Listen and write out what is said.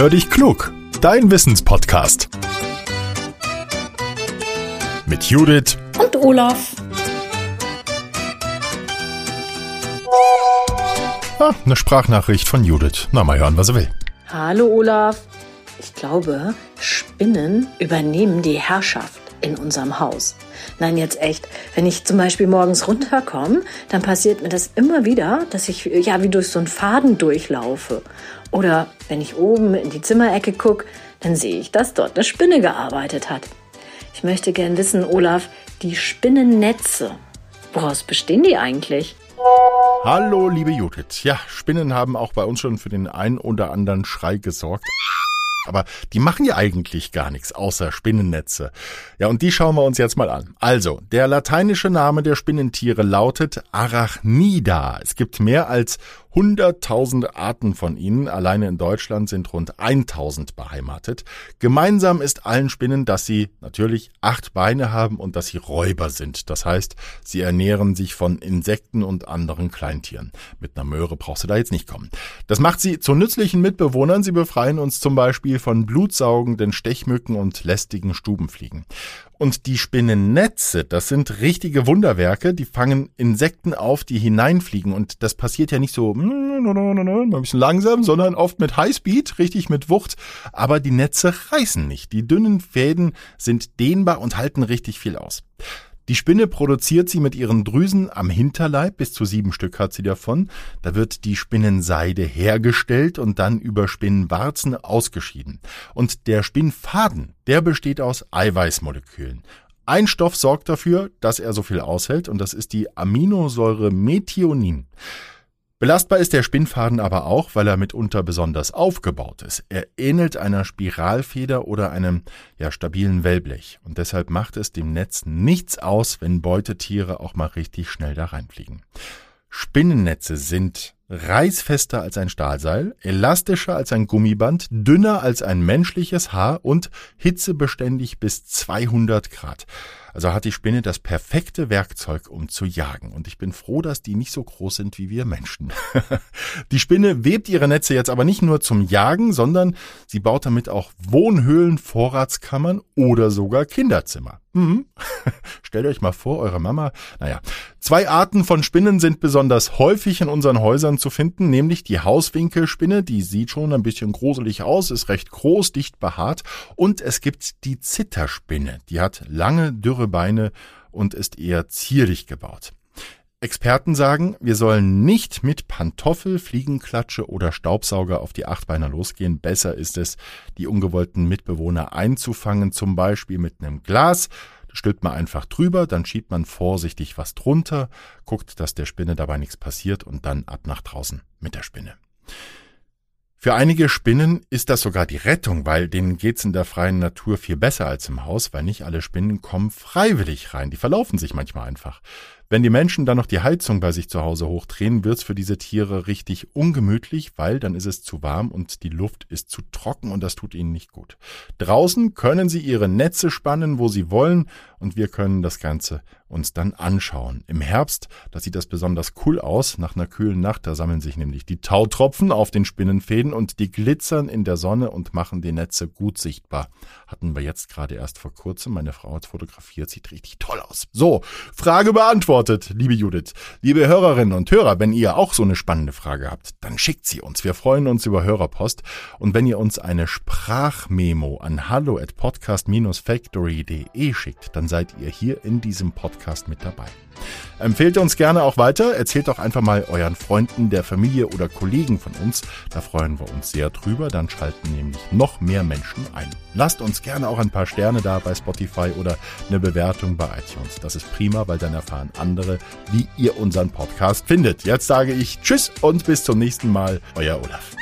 Hör dich klug, dein Wissenspodcast. Mit Judith und Olaf. Ah, eine Sprachnachricht von Judith. Na, mal hören, was er will. Hallo Olaf. Ich glaube, Spinnen übernehmen die Herrschaft in unserem Haus. Nein, jetzt echt. Wenn ich zum Beispiel morgens runterkomme, dann passiert mir das immer wieder, dass ich ja wie durch so einen Faden durchlaufe. Oder wenn ich oben in die Zimmerecke gucke, dann sehe ich, dass dort eine Spinne gearbeitet hat. Ich möchte gern wissen, Olaf, die Spinnennetze, woraus bestehen die eigentlich? Hallo, liebe Judith. Ja, Spinnen haben auch bei uns schon für den ein oder anderen Schrei gesorgt. Aber die machen ja eigentlich gar nichts außer Spinnennetze. Ja, und die schauen wir uns jetzt mal an. Also, der lateinische Name der Spinnentiere lautet Arachnida. Es gibt mehr als Hunderttausende Arten von ihnen, alleine in Deutschland sind rund 1000 beheimatet. Gemeinsam ist allen Spinnen, dass sie natürlich acht Beine haben und dass sie Räuber sind. Das heißt, sie ernähren sich von Insekten und anderen Kleintieren. Mit einer Möhre brauchst du da jetzt nicht kommen. Das macht sie zu nützlichen Mitbewohnern. Sie befreien uns zum Beispiel von blutsaugenden Stechmücken und lästigen Stubenfliegen. Und die Spinnennetze, das sind richtige Wunderwerke, die fangen Insekten auf, die hineinfliegen. Und das passiert ja nicht so ein bisschen langsam, sondern oft mit Highspeed, richtig mit Wucht. Aber die Netze reißen nicht. Die dünnen Fäden sind dehnbar und halten richtig viel aus. Die Spinne produziert sie mit ihren Drüsen am Hinterleib, bis zu sieben Stück hat sie davon. Da wird die Spinnenseide hergestellt und dann über Spinnenwarzen ausgeschieden. Und der Spinnfaden, der besteht aus Eiweißmolekülen. Ein Stoff sorgt dafür, dass er so viel aushält, und das ist die Aminosäure Methionin. Belastbar ist der Spinnfaden aber auch, weil er mitunter besonders aufgebaut ist. Er ähnelt einer Spiralfeder oder einem ja, stabilen Wellblech. Und deshalb macht es dem Netz nichts aus, wenn Beutetiere auch mal richtig schnell da reinfliegen. Spinnennetze sind reißfester als ein Stahlseil, elastischer als ein Gummiband, dünner als ein menschliches Haar und hitzebeständig bis 200 Grad. Also hat die Spinne das perfekte Werkzeug, um zu jagen. Und ich bin froh, dass die nicht so groß sind wie wir Menschen. die Spinne webt ihre Netze jetzt aber nicht nur zum Jagen, sondern sie baut damit auch Wohnhöhlen, Vorratskammern oder sogar Kinderzimmer. Mhm. Stellt euch mal vor, eure Mama. Naja, zwei Arten von Spinnen sind besonders häufig in unseren Häusern zu finden, nämlich die Hauswinkelspinne, die sieht schon ein bisschen gruselig aus, ist recht groß, dicht behaart, und es gibt die Zitterspinne, die hat lange, dürre Beine und ist eher zierlich gebaut. Experten sagen, wir sollen nicht mit Pantoffel, Fliegenklatsche oder Staubsauger auf die Achtbeiner losgehen. Besser ist es, die ungewollten Mitbewohner einzufangen, zum Beispiel mit einem Glas. Da stülpt man einfach drüber, dann schiebt man vorsichtig was drunter, guckt, dass der Spinne dabei nichts passiert und dann ab nach draußen mit der Spinne. Für einige Spinnen ist das sogar die Rettung, weil denen geht's in der freien Natur viel besser als im Haus, weil nicht alle Spinnen kommen freiwillig rein. Die verlaufen sich manchmal einfach. Wenn die Menschen dann noch die Heizung bei sich zu Hause hochdrehen, wird's für diese Tiere richtig ungemütlich, weil dann ist es zu warm und die Luft ist zu trocken und das tut ihnen nicht gut. Draußen können sie ihre Netze spannen, wo sie wollen und wir können das Ganze uns dann anschauen. Im Herbst, da sieht das besonders cool aus. Nach einer kühlen Nacht, da sammeln sich nämlich die Tautropfen auf den Spinnenfäden und die glitzern in der Sonne und machen die Netze gut sichtbar. Hatten wir jetzt gerade erst vor kurzem. Meine Frau hat fotografiert, sieht richtig toll aus. So, Frage beantwortet, liebe Judith. Liebe Hörerinnen und Hörer, wenn ihr auch so eine spannende Frage habt, dann schickt sie uns. Wir freuen uns über Hörerpost. Und wenn ihr uns eine Sprachmemo an hallo at podcast-factory.de schickt, dann seid ihr hier in diesem Podcast mit dabei. Empfehlt uns gerne auch weiter, erzählt doch einfach mal euren Freunden, der Familie oder Kollegen von uns. Da freuen wir uns sehr drüber, dann schalten nämlich noch mehr Menschen ein. Lasst uns gerne auch ein paar Sterne da bei Spotify oder eine Bewertung bei iTunes. Das ist prima, weil dann erfahren andere, wie ihr unseren Podcast findet. Jetzt sage ich Tschüss und bis zum nächsten Mal, euer Olaf.